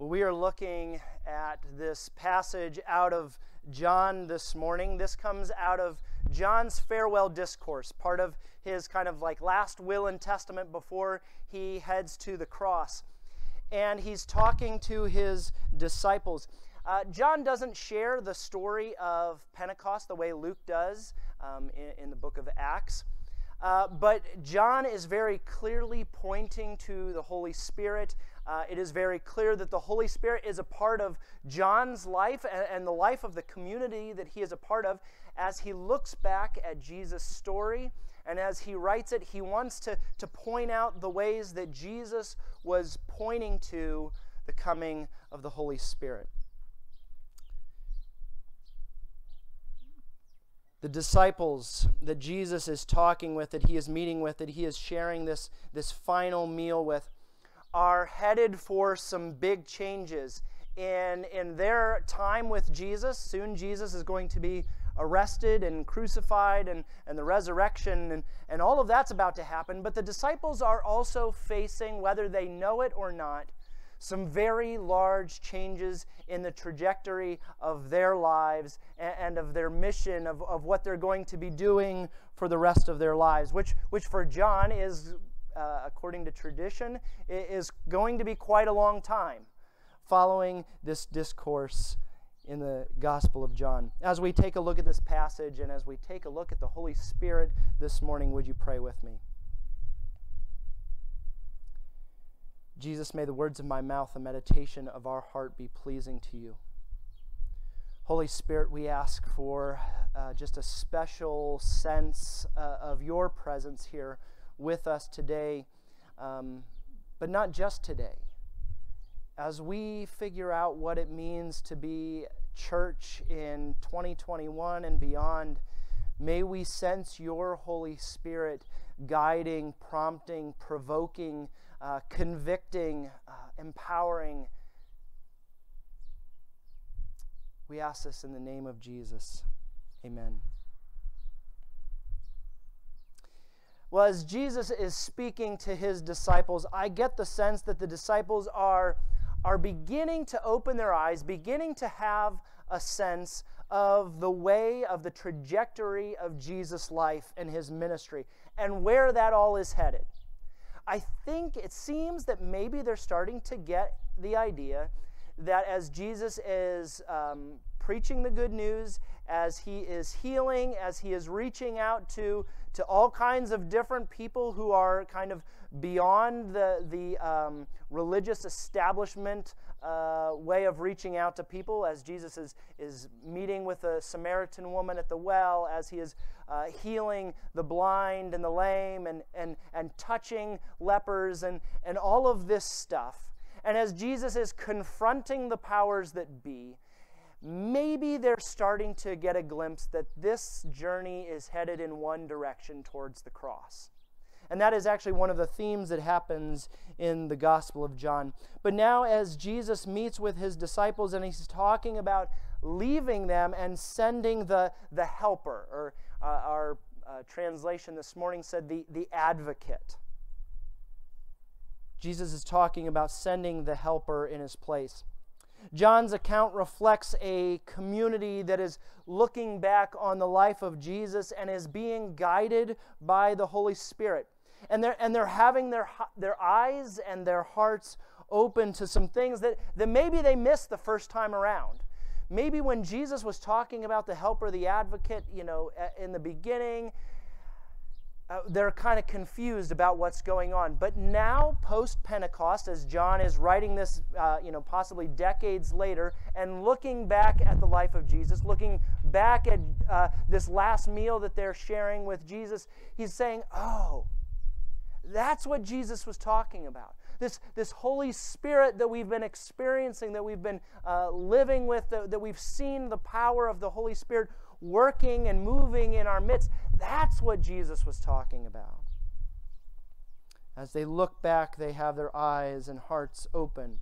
We are looking at this passage out of John this morning. This comes out of John's farewell discourse, part of his kind of like last will and testament before he heads to the cross. And he's talking to his disciples. Uh, John doesn't share the story of Pentecost the way Luke does um, in, in, the book of Acts. Uh, but John is very clearly pointing to the Holy Spirit uh, it is very clear that the Holy Spirit is a part of John's life and, and the life of the community that he is a part of as he looks back at Jesus' story. And as he writes it, he wants to, to point out the ways that Jesus was pointing to the coming of the Holy Spirit. the disciples that Jesus is talking with, that he is meeting with, that he is sharing this, this final meal with, are headed for some big changes. In, in their time with Jesus, soon Jesus is going to be arrested and crucified and, and the resurrection, and, and all of that's about to happen. But the disciples are also facing, whether they know it or not, some very large changes in the trajectory of their lives and, and of their mission, of, of what they're going to be doing for the rest of their lives, which, which for John is uh, according to tradition, is going to be quite a long time following this discourse in the Gospel of John. As we take a look at this passage and as we take a look at the Holy Spirit this morning, would you pray with me? Jesus, may the words of my mouth and meditation of our heart be pleasing to you. Holy Spirit, we ask for uh, just a special sense uh, of your presence here with us today, um, but not just today. As we figure out what it means to be church in 2021 and beyond, may we sense your Holy Spirit guiding, prompting, provoking, uh, convicting, uh, empowering. We ask this in the name of Jesus. Amen. Well, as Jesus is speaking to his disciples, I get the sense that the disciples are, are beginning to open their eyes, beginning to have a sense of the way, of the trajectory of Jesus' life and his ministry, and where that all is headed. I think it seems that maybe they're starting to get the idea that as Jesus is um, preaching the good news, as he is healing, as he is reaching out to, to all kinds of different people who are kind of beyond the, the um, religious establishment uh, way of reaching out to people, as Jesus is, is meeting with a Samaritan woman at the well, as he is uh, healing the blind and the lame, and, and, and touching lepers, and, and all of this stuff. And as Jesus is confronting the powers that be, maybe they're starting to get a glimpse that this journey is headed in one direction towards the cross. And that is actually one of the themes that happens in the Gospel of John. But now, as Jesus meets with his disciples and he's talking about leaving them and sending the, the helper, or uh, our uh, translation this morning said the, the advocate. Jesus is talking about sending the helper in his place. John's account reflects a community that is looking back on the life of Jesus and is being guided by the Holy Spirit. And they're, and they're having their, their eyes and their hearts open to some things that, that maybe they missed the first time around. Maybe when Jesus was talking about the helper, the advocate, you know, in the beginning, uh, they're kind of confused about what's going on. But now, post Pentecost, as John is writing this, uh, you know, possibly decades later, and looking back at the life of Jesus, looking back at uh, this last meal that they're sharing with Jesus, he's saying, "Oh, that's what Jesus was talking about." This, this Holy Spirit that we've been experiencing, that we've been uh, living with, that, that we've seen the power of the Holy Spirit working and moving in our midst. That's what Jesus was talking about. As they look back, they have their eyes and hearts open.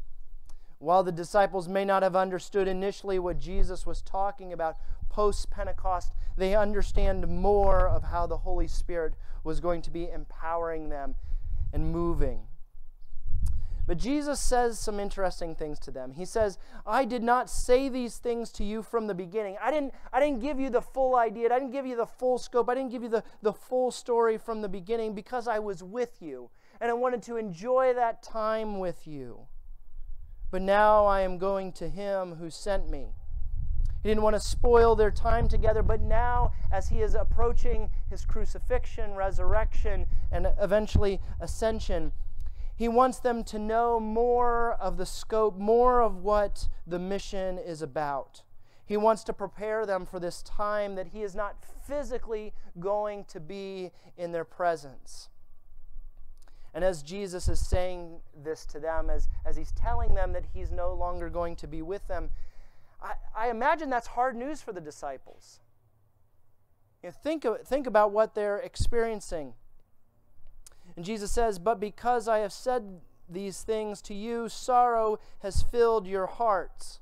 While the disciples may not have understood initially what Jesus was talking about post Pentecost, they understand more of how the Holy Spirit was going to be empowering them and moving. But Jesus says some interesting things to them. He says, I did not say these things to you from the beginning. I didn't, I didn't give you the full idea. I didn't give you the full scope. I didn't give you the, the full story from the beginning because I was with you and I wanted to enjoy that time with you. But now I am going to him who sent me. He didn't want to spoil their time together, but now, as he is approaching his crucifixion, resurrection, and eventually ascension, he wants them to know more of the scope, more of what the mission is about. He wants to prepare them for this time that he is not physically going to be in their presence. And as Jesus is saying this to them, as, as he's telling them that he's no longer going to be with them, I, I imagine that's hard news for the disciples. You know, think, of, think about what they're experiencing. And Jesus says, But because I have said these things to you, sorrow has filled your hearts.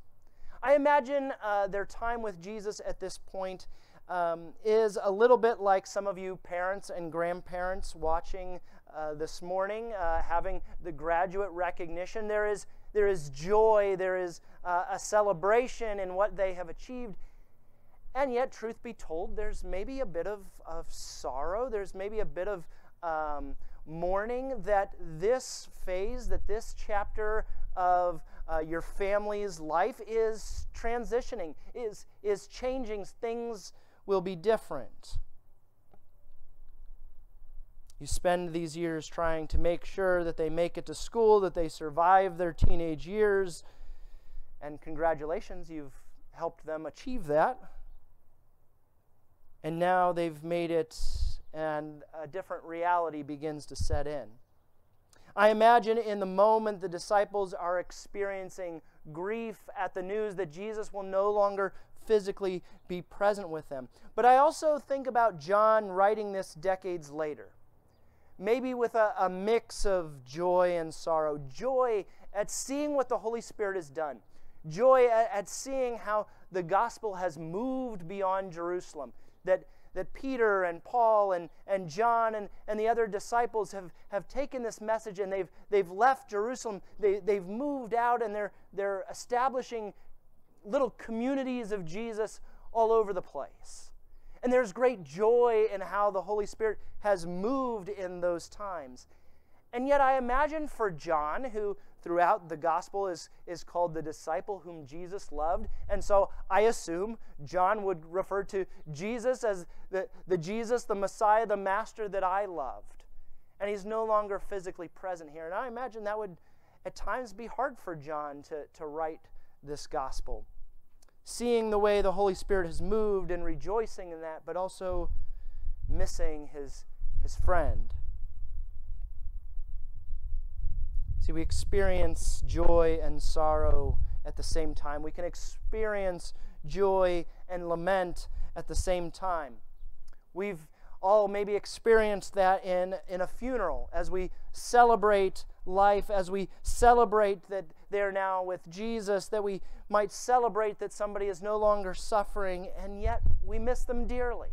I imagine uh, their time with Jesus at this point um, is a little bit like some of you parents and grandparents watching uh, this morning, uh, having the graduate recognition. There is, there is joy, there is uh, a celebration in what they have achieved. And yet, truth be told, there's maybe a bit of, of sorrow, there's maybe a bit of um, mourning that this phase, that this chapter of uh, your family's life is transitioning, is, is changing. Things will be different. You spend these years trying to make sure that they make it to school, that they survive their teenage years, and congratulations, you've helped them achieve that. And now they've made it and a different reality begins to set in. I imagine in the moment the disciples are experiencing grief at the news that Jesus will no longer physically be present with them. But I also think about John writing this decades later, maybe with a, a mix of joy and sorrow. Joy at seeing what the Holy Spirit has done, joy at, at seeing how the gospel has moved beyond Jerusalem, that that Peter and Paul and, and John and, and the other disciples have, have taken this message and they've, they've left Jerusalem. They, they've moved out and they're, they're establishing little communities of Jesus all over the place. And there's great joy in how the Holy Spirit has moved in those times. And yet, I imagine for John, who throughout the gospel is, is called the disciple whom Jesus loved. And so I assume John would refer to Jesus as the, the Jesus, the Messiah, the Master that I loved. And he's no longer physically present here. And I imagine that would at times be hard for John to, to write this gospel. Seeing the way the Holy Spirit has moved and rejoicing in that, but also missing his, his friend. See, we experience joy and sorrow at the same time. We can experience joy and lament at the same time. We've all maybe experienced that in, in a funeral as we celebrate life, as we celebrate that they're now with Jesus, that we might celebrate that somebody is no longer suffering, and yet we miss them dearly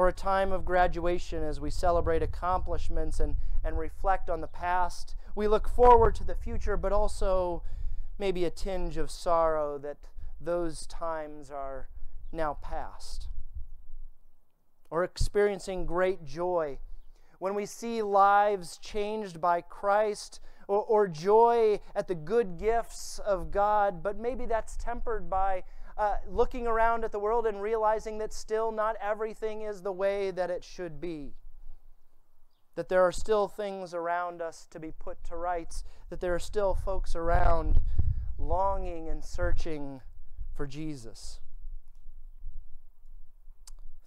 or a time of graduation as we celebrate accomplishments and, and reflect on the past. We look forward to the future, but also maybe a tinge of sorrow that those times are now past. Or experiencing great joy when we see lives changed by Christ, or, or joy at the good gifts of God, but maybe that's tempered by uh, looking around at the world and realizing that still not everything is the way that it should be. That there are still things around us to be put to rights, that there are still folks around longing and searching for Jesus.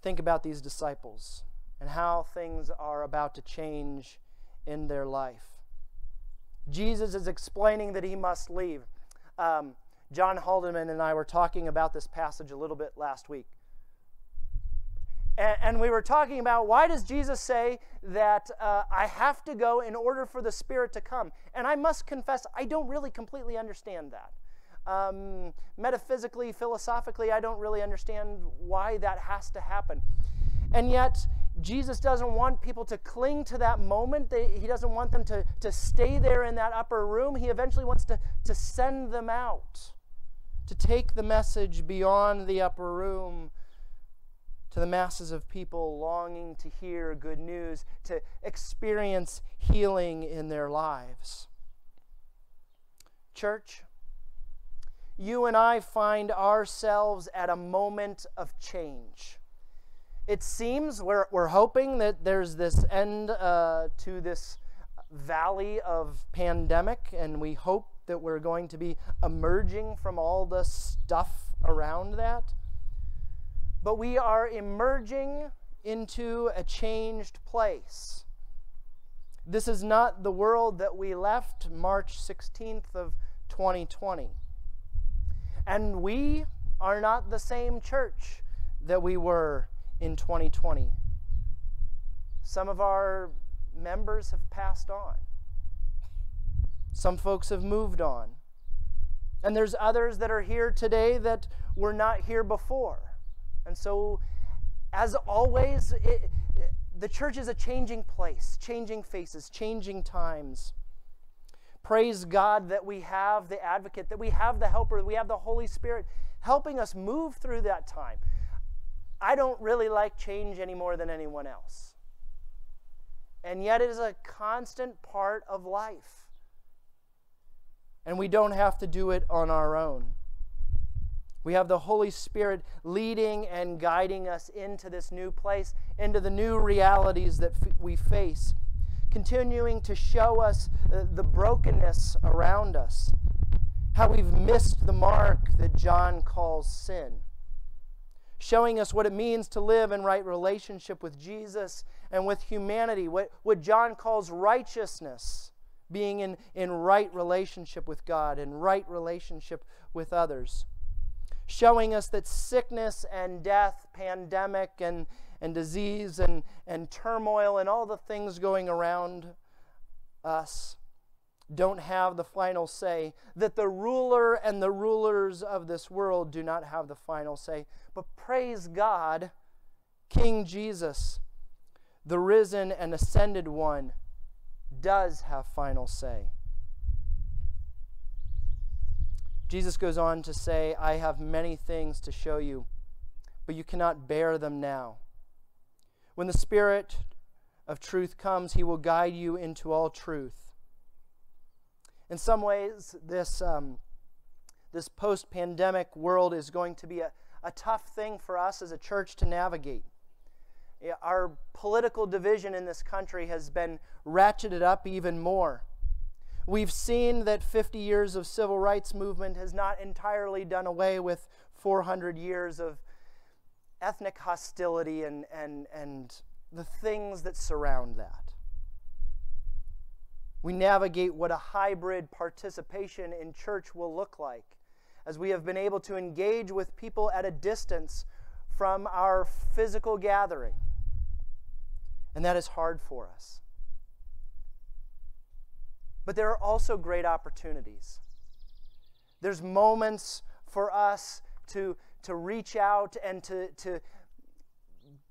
Think about these disciples and how things are about to change in their life. Jesus is explaining that he must leave. Um, John Haldeman and I were talking about this passage a little bit last week. And, and we were talking about why does Jesus say that uh, I have to go in order for the Spirit to come? And I must confess, I don't really completely understand that. Um, metaphysically, philosophically, I don't really understand why that has to happen. And yet, Jesus doesn't want people to cling to that moment. They, he doesn't want them to, to stay there in that upper room. He eventually wants to, to send them out, to take the message beyond the upper room to the masses of people longing to hear good news, to experience healing in their lives. Church, you and I find ourselves at a moment of change. It seems we're, we're hoping that there's this end uh, to this valley of pandemic, and we hope that we're going to be emerging from all the stuff around that. But we are emerging into a changed place. This is not the world that we left March 16th of 2020. And we are not the same church that we were in 2020. Some of our members have passed on. Some folks have moved on. And there's others that are here today that were not here before. And so, as always, it, the church is a changing place, changing faces, changing times. Praise God that we have the advocate, that we have the helper, that we have the Holy Spirit helping us move through that time. I don't really like change any more than anyone else. And yet it is a constant part of life. And we don't have to do it on our own. We have the Holy Spirit leading and guiding us into this new place, into the new realities that f- we face, continuing to show us uh, the brokenness around us, how we've missed the mark that John calls sin, showing us what it means to live in right relationship with Jesus and with humanity, what, what John calls righteousness, being in, in right relationship with God and right relationship with others showing us that sickness and death, pandemic and, and disease and, and turmoil and all the things going around us don't have the final say, that the ruler and the rulers of this world do not have the final say. But praise God, King Jesus, the risen and ascended one, does have final say. Jesus goes on to say, I have many things to show you, but you cannot bear them now. When the Spirit of truth comes, he will guide you into all truth. In some ways, this, um, this post pandemic world is going to be a, a tough thing for us as a church to navigate. Our political division in this country has been ratcheted up even more. We've seen that 50 years of civil rights movement has not entirely done away with 400 years of ethnic hostility and, and, and the things that surround that. We navigate what a hybrid participation in church will look like as we have been able to engage with people at a distance from our physical gathering. And that is hard for us. But there are also great opportunities. There's moments for us to, to reach out and to, to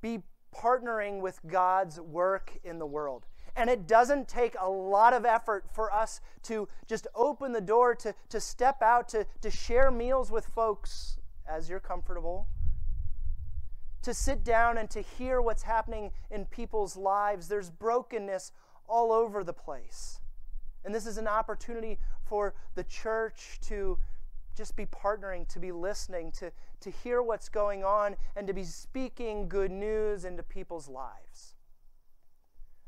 be partnering with God's work in the world. And it doesn't take a lot of effort for us to just open the door, to, to step out, to, to share meals with folks as you're comfortable, to sit down and to hear what's happening in people's lives. There's brokenness all over the place. And this is an opportunity for the church to just be partnering, to be listening, to, to hear what's going on, and to be speaking good news into people's lives.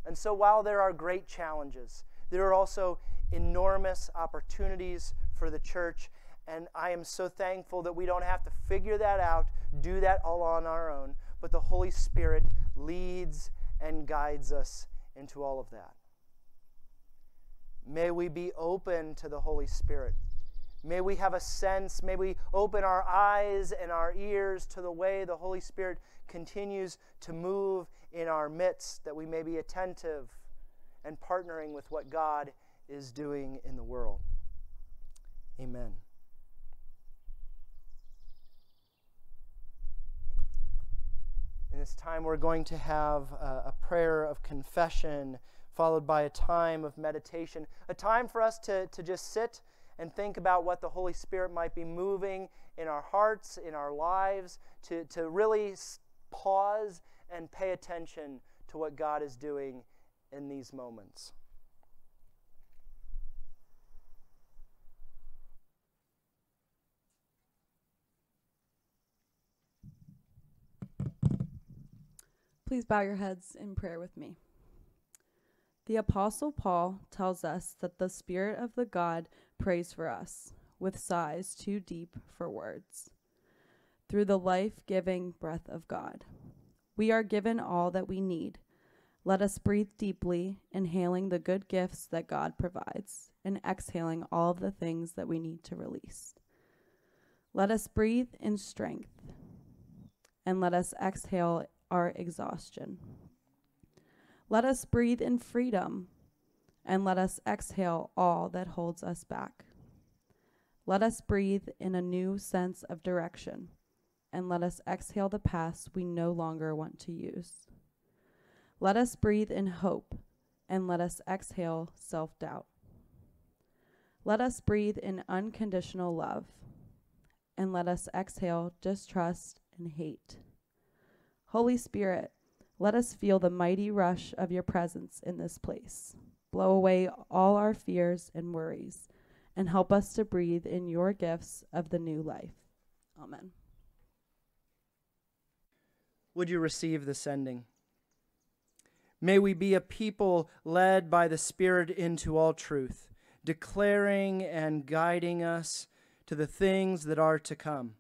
And so, while there are great challenges, there are also enormous opportunities for the church. And I am so thankful that we don't have to figure that out, do that all on our own, but the Holy Spirit leads and guides us into all of that. May we be open to the Holy Spirit. May we have a sense, may we open our eyes and our ears to the way the Holy Spirit continues to move in our midst, that we may be attentive and partnering with what God is doing in the world. Amen. This time, we're going to have a, a, prayer of confession, followed by a time of meditation, a time for us to, to just sit and think about what the Holy Spirit might be moving in our hearts, in our lives, to, to really pause and pay attention to what God is doing in these moments. Please bow your heads in prayer with me. The Apostle Paul tells us that the Spirit of the God prays for us with sighs too deep for words. Through the life giving breath of God, we are given all that we need. Let us breathe deeply, inhaling the good gifts that God provides, and exhaling all of the things that we need to release. Let us breathe in strength, and let us exhale our exhaustion. Let us breathe in freedom, and let us exhale all that holds us back. Let us breathe in a new sense of direction, and let us exhale the past we no longer want to use. Let us breathe in hope, and let us exhale self doubt. Let us breathe in unconditional love, and let us exhale distrust and hate. Holy Spirit, let us feel the mighty rush of your presence in this place. Blow away all our fears and worries, and help us to breathe in your gifts of the new life. Amen. Would you receive the sending? May we be a people led by the Spirit into all truth, declaring and guiding us to the things that are to come.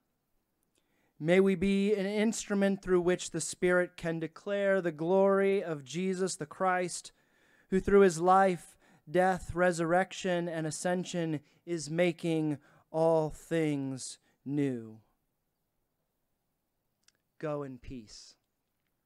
May we be an instrument through which the Spirit can declare the glory of Jesus the Christ, who through his life, death, resurrection, and ascension is making all things new. Go in peace.